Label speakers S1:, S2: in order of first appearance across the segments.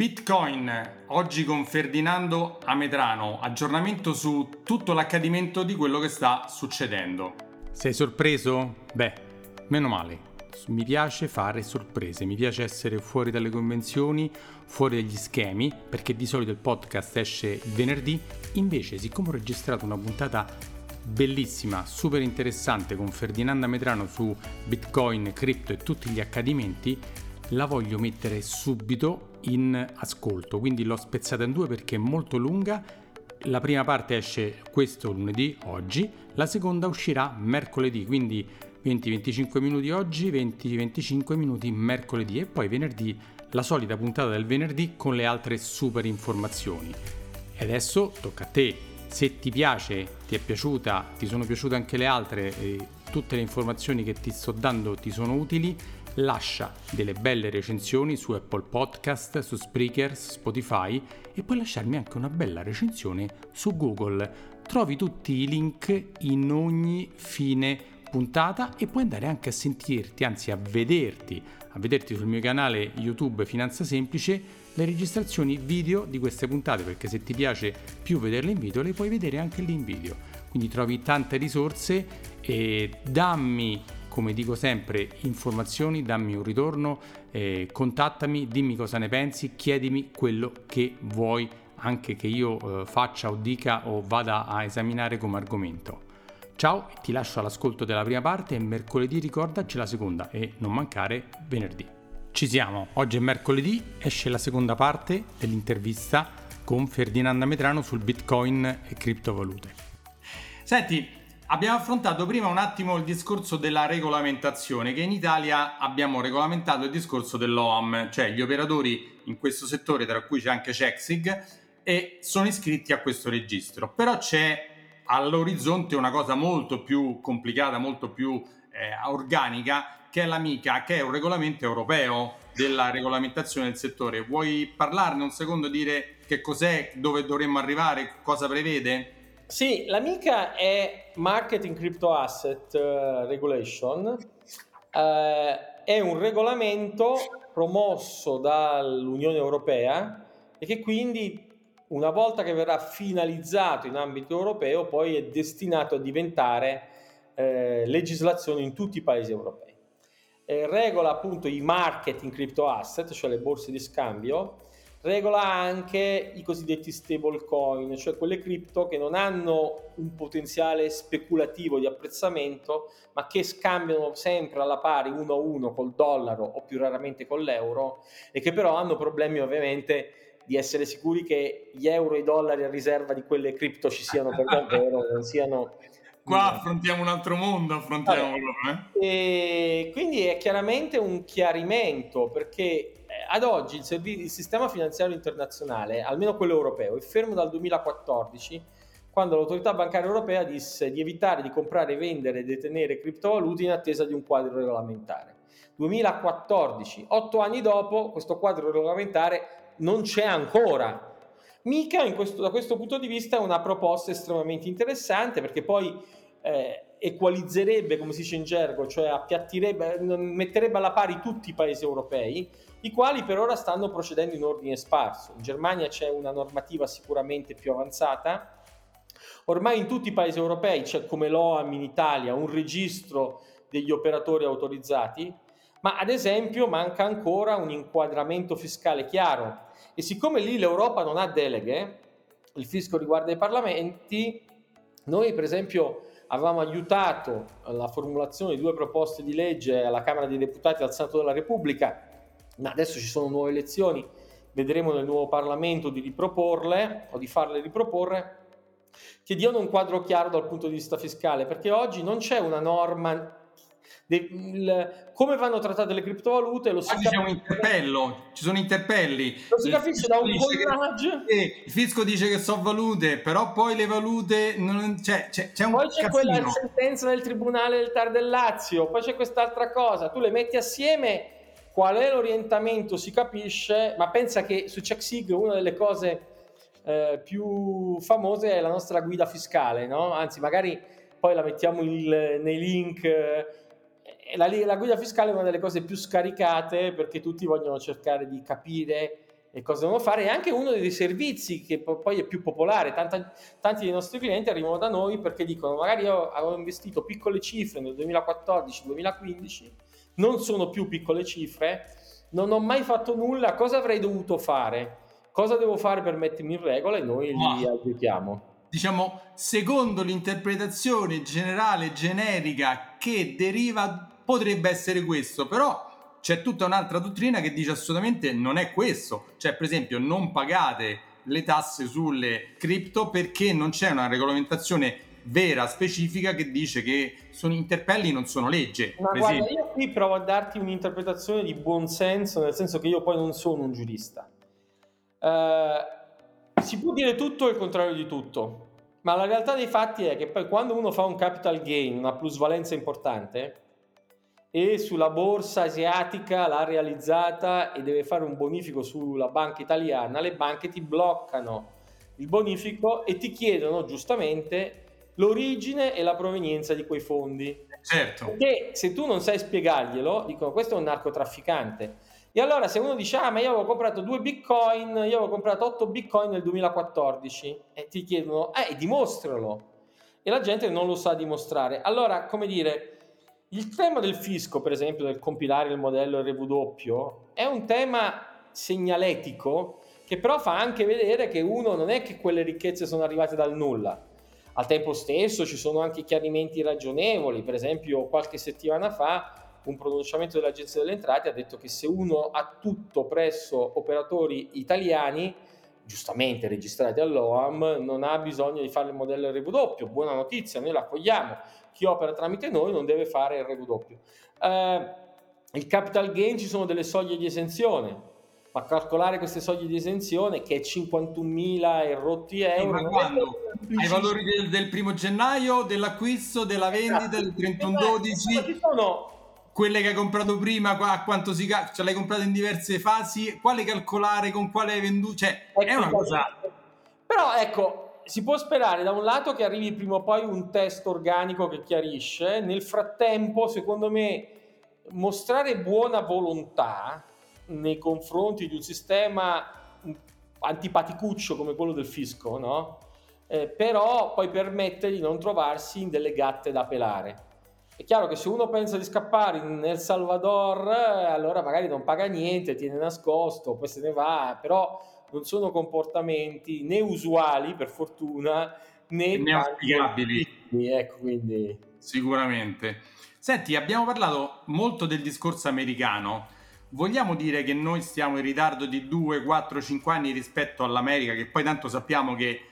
S1: Bitcoin, oggi con Ferdinando Ametrano, aggiornamento su tutto l'accadimento di quello che sta succedendo.
S2: Sei sorpreso? Beh, meno male. Mi piace fare sorprese, mi piace essere fuori dalle convenzioni, fuori dagli schemi, perché di solito il podcast esce il venerdì, invece siccome ho registrato una puntata bellissima, super interessante con Ferdinando Ametrano su Bitcoin, cripto e tutti gli accadimenti, la voglio mettere subito in ascolto, quindi l'ho spezzata in due perché è molto lunga. La prima parte esce questo lunedì, oggi, la seconda uscirà mercoledì, quindi 20-25 minuti oggi, 20-25 minuti mercoledì e poi venerdì la solita puntata del venerdì con le altre super informazioni. E adesso tocca a te. Se ti piace, ti è piaciuta, ti sono piaciute anche le altre, e tutte le informazioni che ti sto dando ti sono utili, lascia delle belle recensioni su Apple Podcast, su Spreaker, Spotify e puoi lasciarmi anche una bella recensione su Google. Trovi tutti i link in ogni fine puntata e puoi andare anche a sentirti, anzi a vederti, a vederti sul mio canale YouTube Finanza Semplice le registrazioni video di queste puntate perché se ti piace più vederle in video le puoi vedere anche lì in video. Quindi trovi tante risorse e dammi come dico sempre, informazioni, dammi un ritorno, eh, contattami, dimmi cosa ne pensi, chiedimi quello che vuoi anche che io eh, faccia o dica o vada a esaminare come argomento. Ciao, ti lascio all'ascolto della prima parte e mercoledì ricordaci la seconda e non mancare venerdì. Ci siamo, oggi è mercoledì, esce la seconda parte dell'intervista con Ferdinando Metrano sul Bitcoin e criptovalute.
S1: Senti, Abbiamo affrontato prima un attimo il discorso della regolamentazione, che in Italia abbiamo regolamentato il discorso dell'OAM, cioè gli operatori in questo settore, tra cui c'è anche Cexig, e sono iscritti a questo registro. Però c'è all'orizzonte una cosa molto più complicata, molto più eh, organica, che è l'AMICA, che è un regolamento europeo della regolamentazione del settore. Vuoi parlarne un secondo, dire che cos'è, dove dovremmo arrivare, cosa prevede?
S3: Sì, l'amica è Marketing Crypto Asset uh, Regulation, uh, è un regolamento promosso dall'Unione Europea e che quindi una volta che verrà finalizzato in ambito europeo poi è destinato a diventare eh, legislazione in tutti i paesi europei. Eh, regola appunto i market in crypto asset, cioè le borse di scambio, regola anche i cosiddetti stable coin, cioè quelle cripto che non hanno un potenziale speculativo di apprezzamento, ma che scambiano sempre alla pari uno a uno col dollaro o più raramente con l'euro e che però hanno problemi ovviamente di essere sicuri che gli euro e i dollari a riserva di quelle cripto ci siano per davvero, non siano
S1: Qua affrontiamo un altro mondo, affrontiamo
S3: allora, eh? Quindi è chiaramente un chiarimento perché ad oggi il, serv- il, sistema finanziario internazionale, almeno quello europeo, è fermo dal 2014, quando l'autorità bancaria europea disse di evitare di comprare, vendere e detenere criptovalute in attesa di un quadro regolamentare. 2014, otto anni dopo, questo quadro regolamentare non c'è ancora. Mica questo, da questo punto di vista è una proposta estremamente interessante perché poi eh, equalizzerebbe, come si dice in gergo, cioè appiattirebbe, metterebbe alla pari tutti i paesi europei, i quali per ora stanno procedendo in ordine sparso. In Germania c'è una normativa sicuramente più avanzata. Ormai in tutti i paesi europei c'è come l'OAM in Italia un registro degli operatori autorizzati, ma ad esempio manca ancora un inquadramento fiscale chiaro e siccome lì l'Europa non ha deleghe, il fisco riguarda i parlamenti, noi per esempio avevamo aiutato la formulazione di due proposte di legge alla Camera dei Deputati e al Senato della Repubblica ma adesso ci sono nuove elezioni, vedremo nel nuovo Parlamento di riproporle o di farle riproporre, che diano un quadro chiaro dal punto di vista fiscale, perché oggi non c'è una norma De, il, come vanno trattate le criptovalute lo
S1: si c'è un interpello, ci sono interpelli.
S3: Lo si capisce da un collage.
S1: Che, il fisco dice che sono valute, però poi le valute non, cioè, c'è, c'è un
S3: Poi c'è casino. quella sentenza del Tribunale del Tar del Lazio, poi c'è quest'altra cosa, tu le metti assieme Qual è l'orientamento si capisce, ma pensa che su CheckSig una delle cose eh, più famose è la nostra guida fiscale, no? Anzi, magari poi la mettiamo il, nei link. Eh, la, la, guida fiscale è una delle cose più scaricate perché tutti vogliono cercare di capire e cosa devono fare, è anche uno dei servizi che poi è più popolare. Tanta, tanti dei nostri clienti arrivano da noi perché dicono magari io avevo investito piccole cifre nel 2014-2015, non sono più piccole cifre, non ho mai fatto nulla, cosa avrei dovuto fare? Cosa devo fare per mettermi in regola? E noi li aiutiamo.
S2: Diciamo, secondo l'interpretazione generale, generica che deriva, potrebbe essere questo, però c'è tutta un'altra dottrina che dice assolutamente non è questo. Cioè, per esempio, non pagate le tasse sulle cripto perché non c'è una regolamentazione vera, specifica, che dice che sono interpelli non sono legge.
S3: Ma guarda, io qui provo a darti un'interpretazione di buon senso, nel senso che io poi non sono un giurista. Uh, si può dire tutto e il contrario di tutto, ma la realtà dei fatti è che poi quando uno fa un capital gain, una plusvalenza importante, e sulla borsa asiatica l'ha realizzata e deve fare un bonifico sulla banca italiana, le banche ti bloccano il bonifico e ti chiedono giustamente l'origine e la provenienza di quei fondi.
S2: Certo.
S3: Perché se tu non sai spiegarglielo, dicono questo è un narcotrafficante. E allora se uno dice, ah ma io avevo comprato due bitcoin, io avevo comprato 8 bitcoin nel 2014, e ti chiedono, eh, dimostralo. E la gente non lo sa dimostrare. Allora, come dire, il tema del fisco, per esempio, del compilare il modello RW, è un tema segnaletico che però fa anche vedere che uno non è che quelle ricchezze sono arrivate dal nulla. Al tempo stesso ci sono anche chiarimenti ragionevoli, per esempio qualche settimana fa un pronunciamento dell'Agenzia delle Entrate ha detto che se uno ha tutto presso operatori italiani, giustamente registrati all'OAM, non ha bisogno di fare il modello RW. Buona notizia, noi l'accogliamo chi opera tramite noi non deve fare il RW. Eh, il capital gain ci sono delle soglie di esenzione, ma calcolare queste soglie di esenzione che è 51.000 e rotti euro.
S2: Sì, ma quando? Ai valori del, del, primo gennaio, dell'acquisto, della vendita, esatto. del 31-12? Ci sono quelle che hai comprato prima, a quanto si cioè l'hai comprato in diverse fasi, quale calcolare, con quale hai venduto, cioè ecco, è una cosa...
S3: Però ecco, si può sperare da un lato che arrivi prima o poi un test organico che chiarisce, nel frattempo secondo me mostrare buona volontà nei confronti di un sistema antipaticuccio come quello del fisco, no? eh, però poi permette di non trovarsi in delle gatte da pelare. È chiaro che se uno pensa di scappare in El Salvador, eh, allora magari non paga niente, tiene nascosto, poi se ne va, però non sono comportamenti né usuali, per fortuna, né,
S2: né auspicabili.
S3: Ecco, quindi...
S2: Sicuramente. Senti, abbiamo parlato molto del discorso americano. Vogliamo dire che noi stiamo in ritardo di 2, 4, 5 anni rispetto all'America, che poi tanto sappiamo che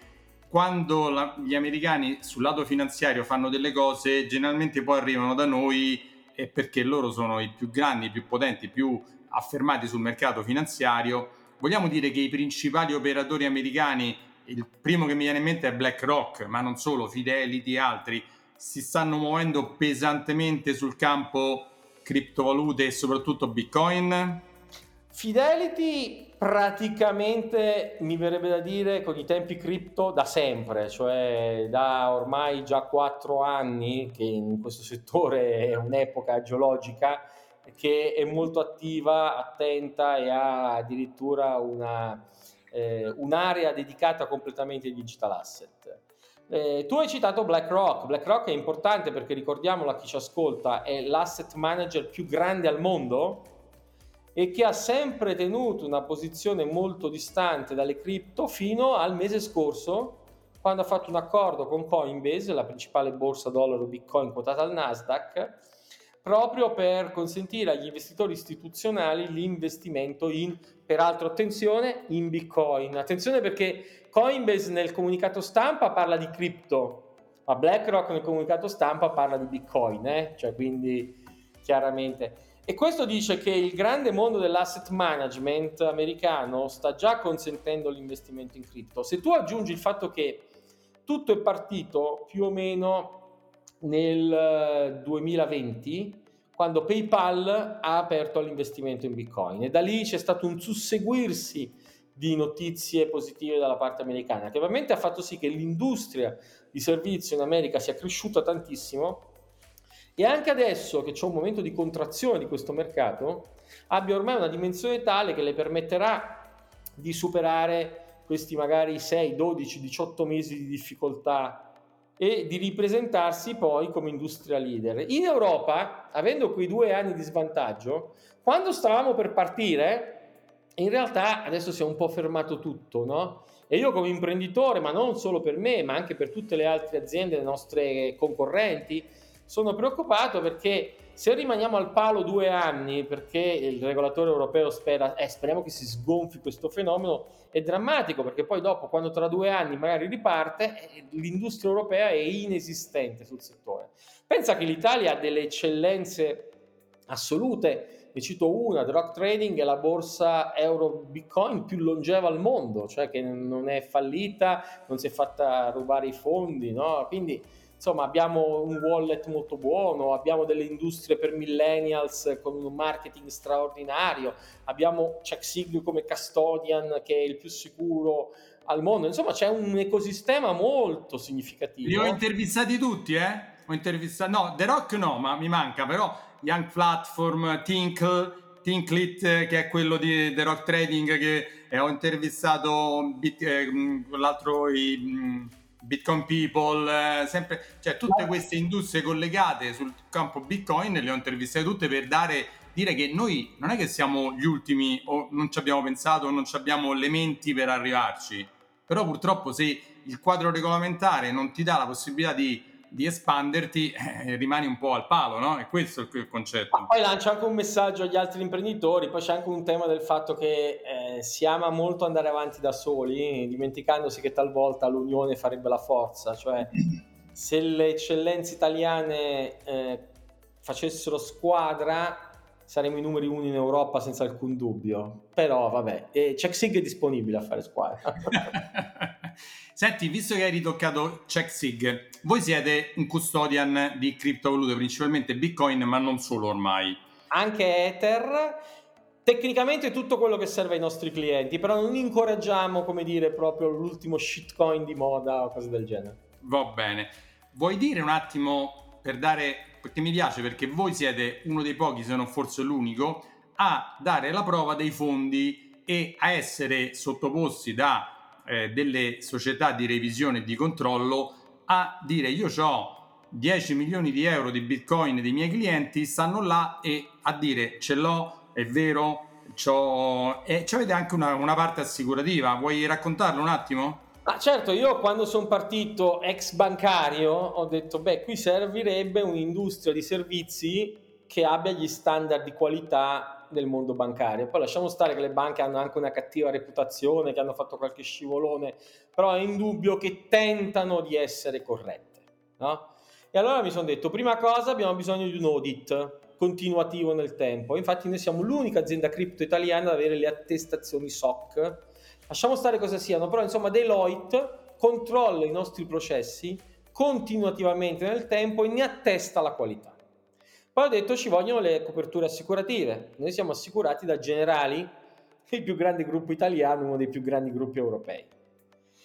S2: quando la, gli americani sul lato finanziario fanno delle cose, generalmente poi arrivano da noi perché loro sono i più grandi, i più potenti, i più affermati sul mercato finanziario vogliamo dire che i principali operatori americani, il primo che mi viene in mente è BlackRock, ma non solo, Fidelity e altri, si stanno muovendo pesantemente sul campo criptovalute e soprattutto Bitcoin?
S3: Fidelity praticamente mi verrebbe da dire con i tempi cripto da sempre, cioè da ormai già quattro anni che in questo settore è un'epoca geologica che è molto attiva, attenta e ha addirittura una, eh, un'area dedicata completamente ai digital asset. Eh, tu hai citato BlackRock. BlackRock è importante perché ricordiamolo a chi ci ascolta, è l'asset manager più grande al mondo e che ha sempre tenuto una posizione molto distante dalle cripto fino al mese scorso, quando ha fatto un accordo con Coinbase, la principale borsa dollaro Bitcoin quotata al Nasdaq, proprio per consentire agli investitori istituzionali l'investimento in, peraltro attenzione, in Bitcoin. Attenzione perché Coinbase nel comunicato stampa parla di cripto, ma BlackRock nel comunicato stampa parla di Bitcoin, eh? cioè quindi chiaramente. E questo dice che il grande mondo dell'asset management americano sta già consentendo l'investimento in cripto. Se tu aggiungi il fatto che tutto è partito più o meno nel 2020 eh, quando PayPal ha aperto l'investimento in Bitcoin. E da lì c'è stato un susseguirsi di notizie positive dalla parte americana che ovviamente ha fatto sì che l'industria di servizio in America sia cresciuta tantissimo. E anche adesso che c'è un momento di contrazione di questo mercato abbia ormai una dimensione tale che le permetterà di superare questi magari 6, 12, 18 mesi di difficoltà e di ripresentarsi poi come industria leader. In Europa, avendo quei due anni di svantaggio, quando stavamo per partire, in realtà adesso si è un po' fermato tutto, no? E io come imprenditore, ma non solo per me, ma anche per tutte le altre aziende, le nostre concorrenti, sono preoccupato perché se rimaniamo al palo due anni perché il regolatore europeo spera, eh, speriamo che si sgonfi questo fenomeno, è drammatico perché poi dopo, quando tra due anni magari riparte, eh, l'industria europea è inesistente sul settore. Pensa che l'Italia ha delle eccellenze assolute ne cito una, The Trading è la borsa euro Bitcoin più longeva al mondo, cioè che non è fallita, non si è fatta rubare i fondi, no? Quindi insomma abbiamo un wallet molto buono, abbiamo delle industrie per millennials con un marketing straordinario, abbiamo CheckSig come custodian che è il più sicuro al mondo, insomma c'è un ecosistema molto significativo.
S2: Li ho intervistati tutti, eh? Ho intervistato, no, The Rock no, ma mi manca, però Young Platform, Tinkle, Tinklit, che è quello di The Rock Trading, che eh, ho intervistato eh, l'altro i, Bitcoin People, eh, sempre, cioè tutte queste industrie collegate sul campo Bitcoin le ho intervistate tutte per dare, dire che noi non è che siamo gli ultimi o non ci abbiamo pensato o non abbiamo elementi per arrivarci, però purtroppo se il quadro regolamentare non ti dà la possibilità di di espanderti eh, rimani un po' al palo, no? E questo è il concetto.
S3: Ma poi lancia anche un messaggio agli altri imprenditori, poi c'è anche un tema del fatto che eh, si ama molto andare avanti da soli, dimenticandosi che talvolta l'unione farebbe la forza, cioè se le eccellenze italiane eh, facessero squadra saremmo i numeri uno in Europa senza alcun dubbio, però vabbè, e CheckSig è disponibile a fare squadra.
S2: Senti, visto che hai ritoccato CheckSig, voi siete un custodian di criptovalute, principalmente Bitcoin, ma non solo ormai.
S3: Anche Ether, tecnicamente tutto quello che serve ai nostri clienti, però non incoraggiamo, come dire, proprio l'ultimo shitcoin di moda o cose del genere.
S2: Va bene. Vuoi dire un attimo per dare, perché mi piace, perché voi siete uno dei pochi, se non forse l'unico, a dare la prova dei fondi e a essere sottoposti da eh, delle società di revisione e di controllo a dire io ho 10 milioni di euro di bitcoin dei miei clienti, stanno là e a dire ce l'ho, è vero, c'ho... e avete anche una, una parte assicurativa, vuoi raccontarlo un attimo?
S3: Ah, certo, io quando sono partito ex bancario ho detto, beh, qui servirebbe un'industria di servizi che abbia gli standard di qualità del mondo bancario. Poi lasciamo stare che le banche hanno anche una cattiva reputazione, che hanno fatto qualche scivolone, però è indubbio che tentano di essere corrette. No? E allora mi sono detto, prima cosa abbiamo bisogno di un audit continuativo nel tempo. Infatti noi siamo l'unica azienda cripto italiana ad avere le attestazioni SOC. Lasciamo stare cosa siano, però insomma Deloitte controlla i nostri processi continuativamente nel tempo e ne attesta la qualità. Poi ho detto ci vogliono le coperture assicurative. Noi siamo assicurati da Generali, il più grande gruppo italiano, uno dei più grandi gruppi europei.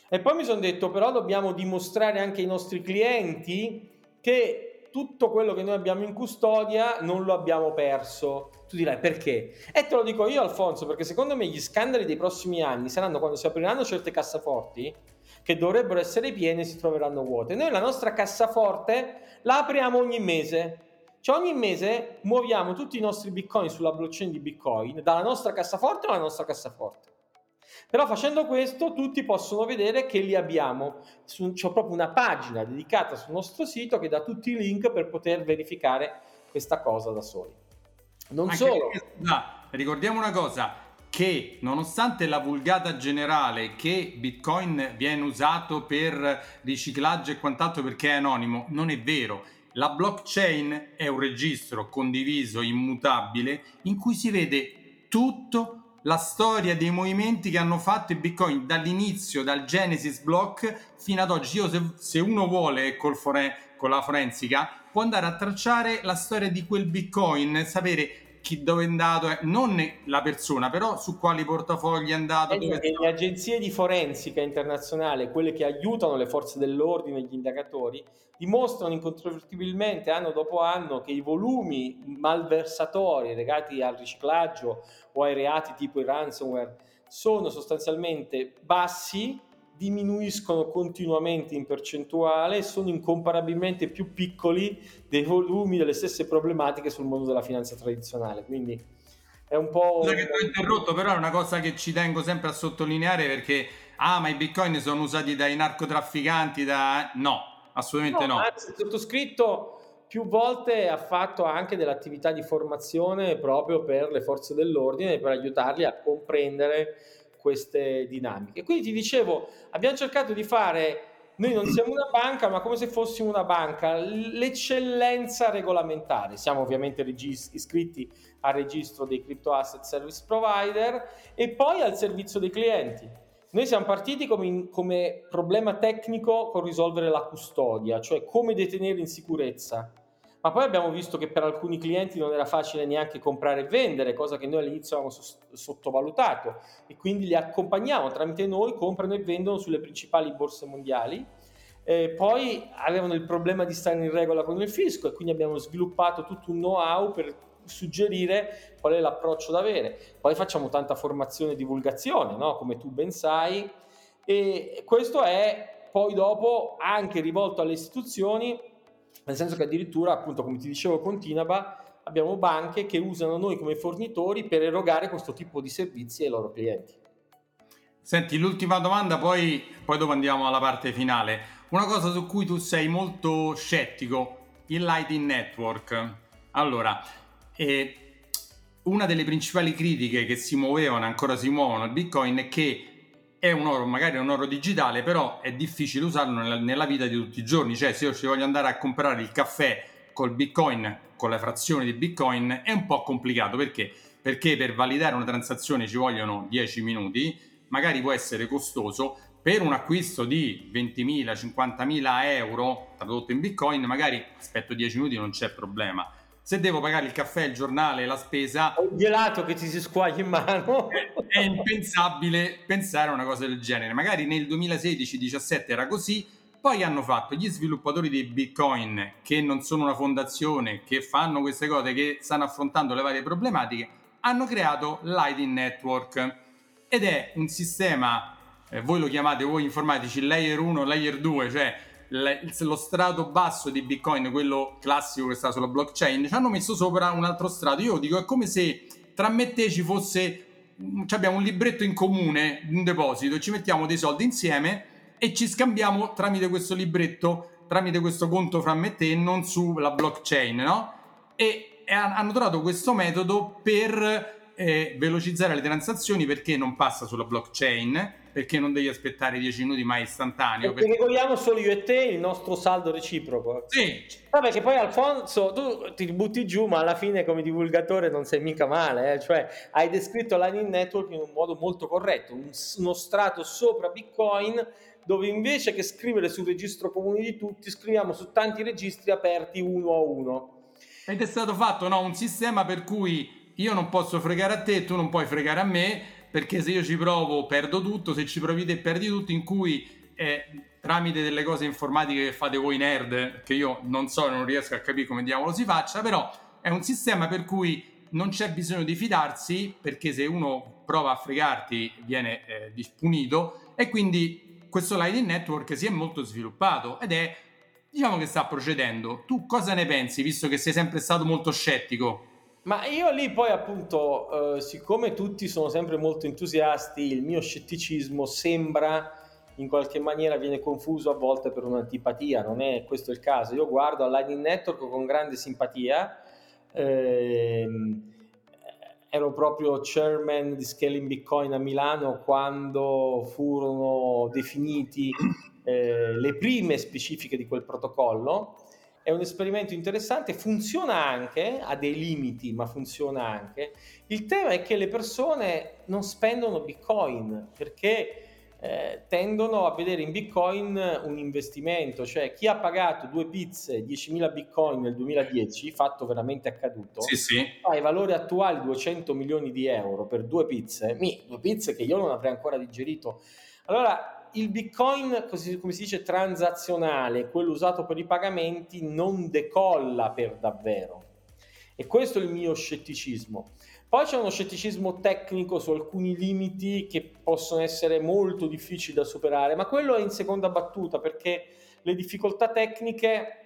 S3: E poi mi sono detto però dobbiamo dimostrare anche ai nostri clienti che tutto quello che noi abbiamo in custodia non lo abbiamo perso. Tu dirai perché? E te lo dico io Alfonso, perché secondo me gli scandali dei prossimi anni saranno quando si apriranno certe cassaforti che dovrebbero essere piene e si troveranno vuote. Noi la nostra cassaforte la apriamo ogni mese cioè ogni mese muoviamo tutti i nostri bitcoin sulla blockchain di bitcoin dalla nostra cassaforte alla nostra cassaforte. Però facendo questo tutti possono vedere che li abbiamo. C'è proprio una pagina dedicata sul nostro sito che dà tutti i link per poter verificare questa cosa da soli. Non Anche solo. Perché,
S2: no, ricordiamo una cosa, che nonostante la vulgata generale che Bitcoin viene usato per riciclaggio e quant'altro perché è anonimo, non è vero. La blockchain è un registro condiviso, immutabile, in cui si vede tutto la storia dei movimenti che hanno fatto i bitcoin dall'inizio, dal Genesis block fino ad oggi. Io se, se uno vuole col fore, con la forensica può andare a tracciare la storia di quel bitcoin, sapere chi dove è andato, eh, non la persona, però su quali portafogli è andato.
S3: Eh, le agenzie di forensica internazionale, quelle che aiutano le forze dell'ordine e gli indagatori, dimostrano incontrovertibilmente anno dopo anno che i volumi malversatori legati al riciclaggio o ai reati tipo il ransomware sono sostanzialmente bassi, diminuiscono continuamente in percentuale e sono incomparabilmente più piccoli dei volumi delle stesse problematiche sul mondo della finanza tradizionale. Quindi è un po'...
S2: Scusa che ti ho interrotto, però è una cosa che ci tengo sempre a sottolineare perché, ah, ma i bitcoin sono usati dai narcotrafficanti, da... No, assolutamente no. no.
S3: Anzi, il sottoscritto più volte ha fatto anche dell'attività di formazione proprio per le forze dell'ordine, per aiutarli a comprendere queste dinamiche. Quindi ti dicevo, abbiamo cercato di fare noi non siamo una banca, ma come se fossimo una banca, l'eccellenza regolamentare. Siamo ovviamente regis- iscritti al registro dei Crypto Asset Service Provider e poi al servizio dei clienti. Noi siamo partiti come, come problema tecnico con risolvere la custodia, cioè come detenere in sicurezza ma poi abbiamo visto che per alcuni clienti non era facile neanche comprare e vendere, cosa che noi all'inizio avevamo sottovalutato e quindi li accompagniamo tramite noi, comprano e vendono sulle principali borse mondiali. Eh, poi avevano il problema di stare in regola con il fisco e quindi abbiamo sviluppato tutto un know-how per suggerire qual è l'approccio da avere. Poi facciamo tanta formazione e divulgazione, no? come tu ben sai, e questo è poi dopo anche rivolto alle istituzioni nel senso che addirittura, appunto, come ti dicevo con Tinaba, abbiamo banche che usano noi come fornitori per erogare questo tipo di servizi ai loro clienti.
S2: Senti, l'ultima domanda, poi, poi dopo andiamo alla parte finale. Una cosa su cui tu sei molto scettico, il Lightning Network. Allora, eh, una delle principali critiche che si muovevano, ancora si muovono al Bitcoin, è che è un oro, magari è un oro digitale, però è difficile usarlo nella, nella, vita di tutti i giorni. Cioè, se io ci voglio andare a comprare il caffè col bitcoin, con la frazione di bitcoin, è un po' complicato. Perché? Perché per validare una transazione ci vogliono 10 minuti, magari può essere costoso. Per un acquisto di 20.000, 50.000 euro tradotto in bitcoin, magari aspetto 10 minuti non c'è problema se devo pagare il caffè, il giornale, la spesa...
S3: O il gelato che ti si squaglia in mano.
S2: È, è impensabile pensare a una cosa del genere. Magari nel 2016-17 era così, poi hanno fatto gli sviluppatori dei bitcoin, che non sono una fondazione, che fanno queste cose, che stanno affrontando le varie problematiche, hanno creato Lightning Network ed è un sistema, eh, voi lo chiamate voi informatici layer 1, layer 2, cioè lo strato basso di Bitcoin, quello classico che sta sulla blockchain, ci hanno messo sopra un altro strato. Io dico, è come se tra me e te ci fosse, abbiamo un libretto in comune, un deposito, ci mettiamo dei soldi insieme e ci scambiamo tramite questo libretto, tramite questo conto fra me e te, non sulla blockchain, no? E, e hanno trovato questo metodo per eh, velocizzare le transazioni perché non passa sulla blockchain perché non devi aspettare 10 minuti ma è istantaneo.
S3: Perché, perché vogliamo solo io e te il nostro saldo reciproco.
S2: Sì.
S3: Vabbè che poi Alfonso tu ti butti giù ma alla fine come divulgatore non sei mica male, eh? cioè hai descritto Lightning Network in un modo molto corretto, un, uno strato sopra Bitcoin dove invece che scrivere sul registro comune di tutti scriviamo su tanti registri aperti uno a uno.
S2: Ed è stato fatto no, un sistema per cui io non posso fregare a te, tu non puoi fregare a me, perché se io ci provo perdo tutto, se ci provi te perdi tutto, in cui eh, tramite delle cose informatiche che fate voi nerd, che io non so, non riesco a capire come diavolo si faccia, però è un sistema per cui non c'è bisogno di fidarsi, perché se uno prova a fregarti viene eh, punito, e quindi questo Lightning Network si è molto sviluppato ed è, diciamo che sta procedendo. Tu cosa ne pensi, visto che sei sempre stato molto scettico?
S3: Ma io lì poi appunto, eh, siccome tutti sono sempre molto entusiasti, il mio scetticismo sembra in qualche maniera viene confuso a volte per un'antipatia, non è questo il caso. Io guardo Lightning Network con grande simpatia, ehm, ero proprio chairman di Scaling Bitcoin a Milano quando furono definiti eh, le prime specifiche di quel protocollo è un esperimento interessante, funziona anche, ha dei limiti, ma funziona anche. Il tema è che le persone non spendono Bitcoin perché eh, tendono a vedere in Bitcoin un investimento, cioè chi ha pagato due pizze 10.000 Bitcoin nel 2010, fatto veramente accaduto,
S2: sì, sì.
S3: ha i valori attuali 200 milioni di euro per due pizze, mi, due pizze che io non avrei ancora digerito. Allora, il bitcoin, come si dice, transazionale, quello usato per i pagamenti, non decolla per davvero. E questo è il mio scetticismo. Poi c'è uno scetticismo tecnico su alcuni limiti che possono essere molto difficili da superare, ma quello è in seconda battuta perché le difficoltà tecniche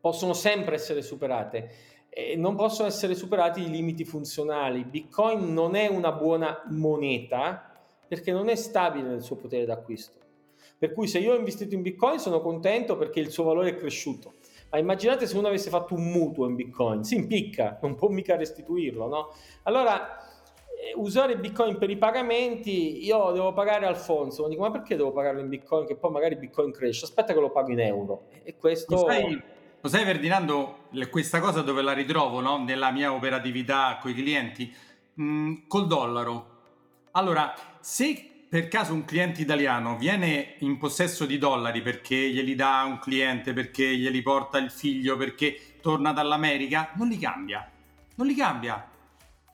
S3: possono sempre essere superate e non possono essere superati i limiti funzionali. Bitcoin non è una buona moneta perché non è stabile nel suo potere d'acquisto. Per cui se io ho investito in Bitcoin sono contento perché il suo valore è cresciuto. Ma immaginate se uno avesse fatto un mutuo in Bitcoin, si impicca, non può mica restituirlo, no? Allora, eh, usare Bitcoin per i pagamenti, io devo pagare Alfonso, dico ma perché devo pagarlo in Bitcoin che poi magari Bitcoin cresce? Aspetta che lo pago in euro. E questo...
S2: Lo sai, lo sai Ferdinando, questa cosa dove la ritrovo no? nella mia operatività con i clienti? Mm, col dollaro. Allora, se per caso un cliente italiano viene in possesso di dollari perché glieli dà un cliente, perché glieli porta il figlio, perché torna dall'America, non li cambia. Non li cambia.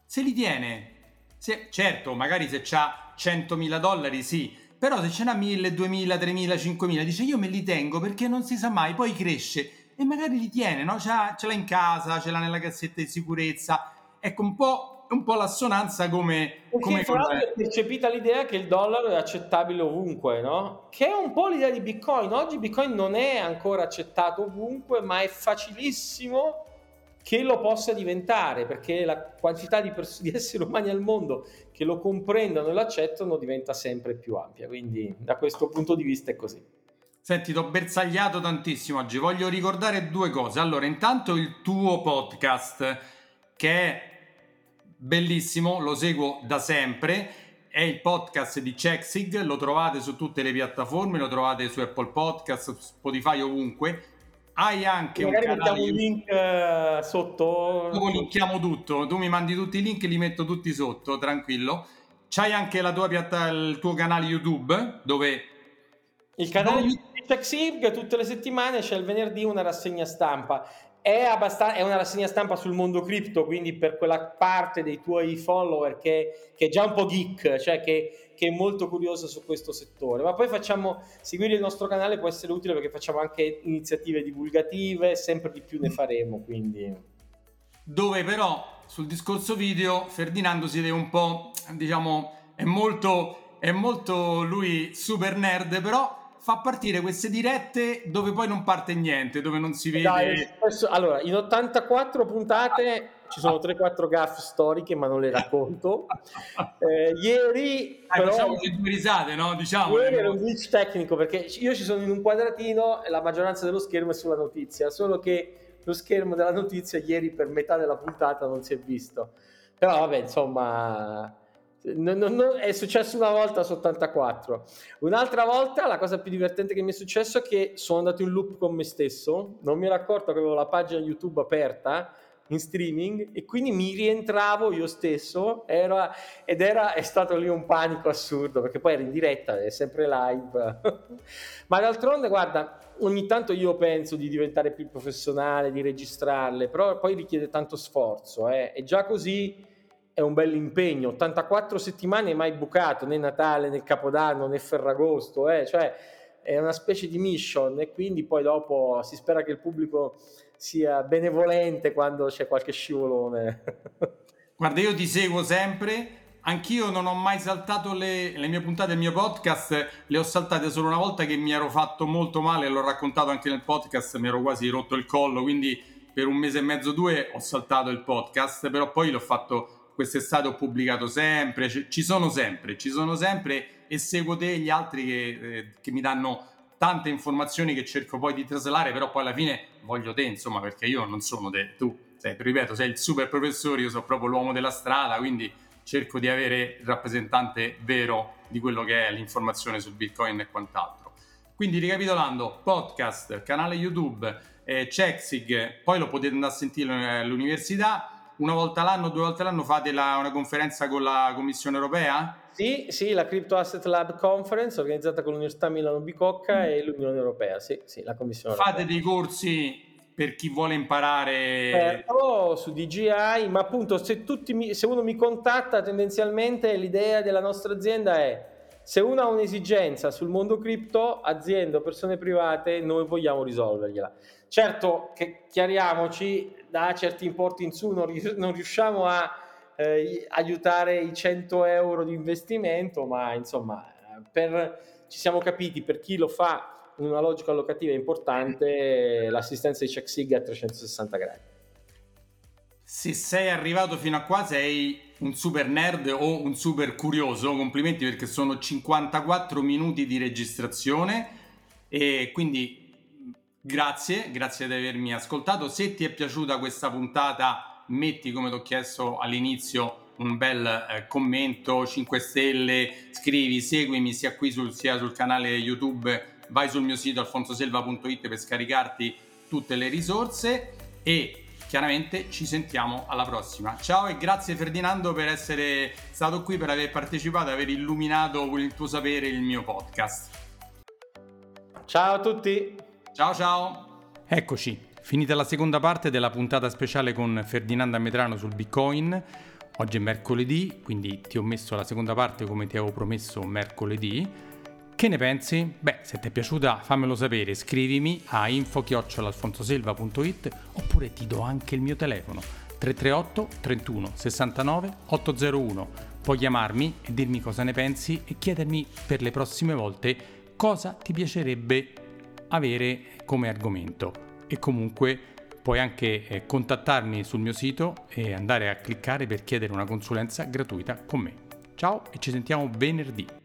S2: Se li tiene. Se, certo, magari se ha 100.000 dollari sì, però se ce n'ha 1.000, 2.000, 3.000, 5.000, dice io me li tengo perché non si sa mai, poi cresce e magari li tiene, no? ce l'ha in casa, ce l'ha nella cassetta di sicurezza. Ecco, un po' un po' l'assonanza come... come
S3: fra l'altro è percepita l'idea che il dollaro è accettabile ovunque, no? Che è un po' l'idea di Bitcoin. Oggi Bitcoin non è ancora accettato ovunque, ma è facilissimo che lo possa diventare, perché la quantità di, pers- di esseri umani al mondo che lo comprendono e lo accettano diventa sempre più ampia. Quindi da questo punto di vista è così.
S2: Senti, ti ho bersagliato tantissimo oggi. Voglio ricordare due cose. Allora, intanto il tuo podcast, che è bellissimo, lo seguo da sempre. È il podcast di Checksig, lo trovate su tutte le piattaforme, lo trovate su Apple Podcast, Spotify, ovunque. Hai anche
S3: Magari
S2: un canale...
S3: un link uh, sotto.
S2: Dopo linkiamo tutto, tu mi mandi tutti i link, li metto tutti sotto, tranquillo. C'hai anche la tua piatta... il tuo canale YouTube dove...
S3: Il canale dove... di Checksig tutte le settimane c'è il venerdì una rassegna stampa è, abbast- è, una rassegna stampa sul mondo cripto, quindi per quella parte dei tuoi follower che, che è già un po' geek, cioè che, che, è molto curiosa su questo settore. Ma poi facciamo, seguire il nostro canale può essere utile perché facciamo anche iniziative divulgative, sempre di più ne faremo, quindi...
S2: Dove però sul discorso video Ferdinando si deve un po', diciamo, è molto, è molto lui super nerd, però fa partire queste dirette dove poi non parte niente, dove non si vede. Dai,
S3: allora, in 84 puntate ci sono 3-4 gaffe storiche, ma non le racconto. Eh, ieri,
S2: Dai, però, facciamo due risate, no? Diciamo.
S3: Ieri era un glitch tecnico perché io ci sono in un quadratino e la maggioranza dello schermo è sulla notizia, solo che lo schermo della notizia ieri per metà della puntata non si è visto. Però vabbè, insomma non, non, è successo una volta su 84. Un'altra volta, la cosa più divertente che mi è successo è che sono andato in loop con me stesso. Non mi ero accorto che avevo la pagina YouTube aperta in streaming e quindi mi rientravo io stesso. Era, ed era, è stato lì un panico assurdo perché poi era in diretta, è sempre live. Ma d'altronde, guarda, ogni tanto io penso di diventare più professionale, di registrarle, però poi richiede tanto sforzo. Eh. E già così è un bel impegno, 84 settimane mai bucato, né Natale né Capodanno né Ferragosto, eh? cioè è una specie di mission e quindi poi dopo si spera che il pubblico sia benevolente quando c'è qualche scivolone.
S2: Guarda, io ti seguo sempre, anch'io non ho mai saltato le, le mie puntate del mio podcast, le ho saltate solo una volta che mi ero fatto molto male, l'ho raccontato anche nel podcast, mi ero quasi rotto il collo, quindi per un mese e mezzo, due ho saltato il podcast, però poi l'ho fatto quest'estate ho pubblicato sempre, ci sono sempre, ci sono sempre e seguo te e gli altri che, eh, che, mi danno tante informazioni che cerco poi di traslare, però poi alla fine voglio te, insomma, perché io non sono te, tu, sei, ripeto, sei il super professore, io sono proprio l'uomo della strada, quindi cerco di avere il rappresentante vero di quello che è l'informazione sul Bitcoin e quant'altro. Quindi ricapitolando, podcast, canale YouTube, eh, Checksig, poi lo potete andare a sentire all'università, una volta l'anno, due volte l'anno fate la, una conferenza con la Commissione europea?
S3: Sì, sì, la Crypto Asset Lab Conference organizzata con l'Università Milano Bicocca mm. e l'Unione Europea, sì, sì, la Commissione
S2: Fate
S3: europea.
S2: dei corsi per chi vuole imparare
S3: certo, su DGI, ma appunto se, mi, se uno mi contatta tendenzialmente l'idea della nostra azienda è se uno ha un'esigenza sul mondo cripto, aziende o persone private, noi vogliamo risolvergliela. Certo che chiariamoci, da certi importi in su non, riusciamo a eh, aiutare i 100 euro di investimento, ma insomma, per, ci siamo capiti per chi lo fa in una logica allocativa importante, l'assistenza di check sig a 360 gradi.
S2: Se sei arrivato fino a qua sei un super nerd o un super curioso, complimenti perché sono 54 minuti di registrazione e quindi grazie, grazie di avermi ascoltato. Se ti è piaciuta questa puntata metti come ti ho chiesto all'inizio un bel eh, commento, 5 stelle, scrivi, seguimi sia qui sul, sia sul canale YouTube, vai sul mio sito alfonsoselva.it per scaricarti tutte le risorse e chiaramente ci sentiamo alla prossima. Ciao e grazie Ferdinando per essere stato qui, per aver partecipato, aver illuminato con il tuo sapere il mio podcast.
S3: Ciao a tutti.
S2: Ciao ciao.
S4: Eccoci, Finita la seconda parte della puntata speciale con Ferdinando Metrano sul Bitcoin. Oggi è mercoledì, quindi ti ho messo la seconda parte come ti avevo promesso mercoledì. Che ne pensi? Beh, se ti è piaciuta fammelo sapere, scrivimi a info-alfonsoselva.it oppure ti do anche il mio telefono 338 31 69 801. Puoi chiamarmi e dirmi cosa ne pensi e chiedermi per le prossime volte cosa ti piacerebbe avere come argomento e comunque puoi anche eh, contattarmi sul mio sito e andare a cliccare per chiedere una consulenza gratuita con me. Ciao e ci sentiamo venerdì.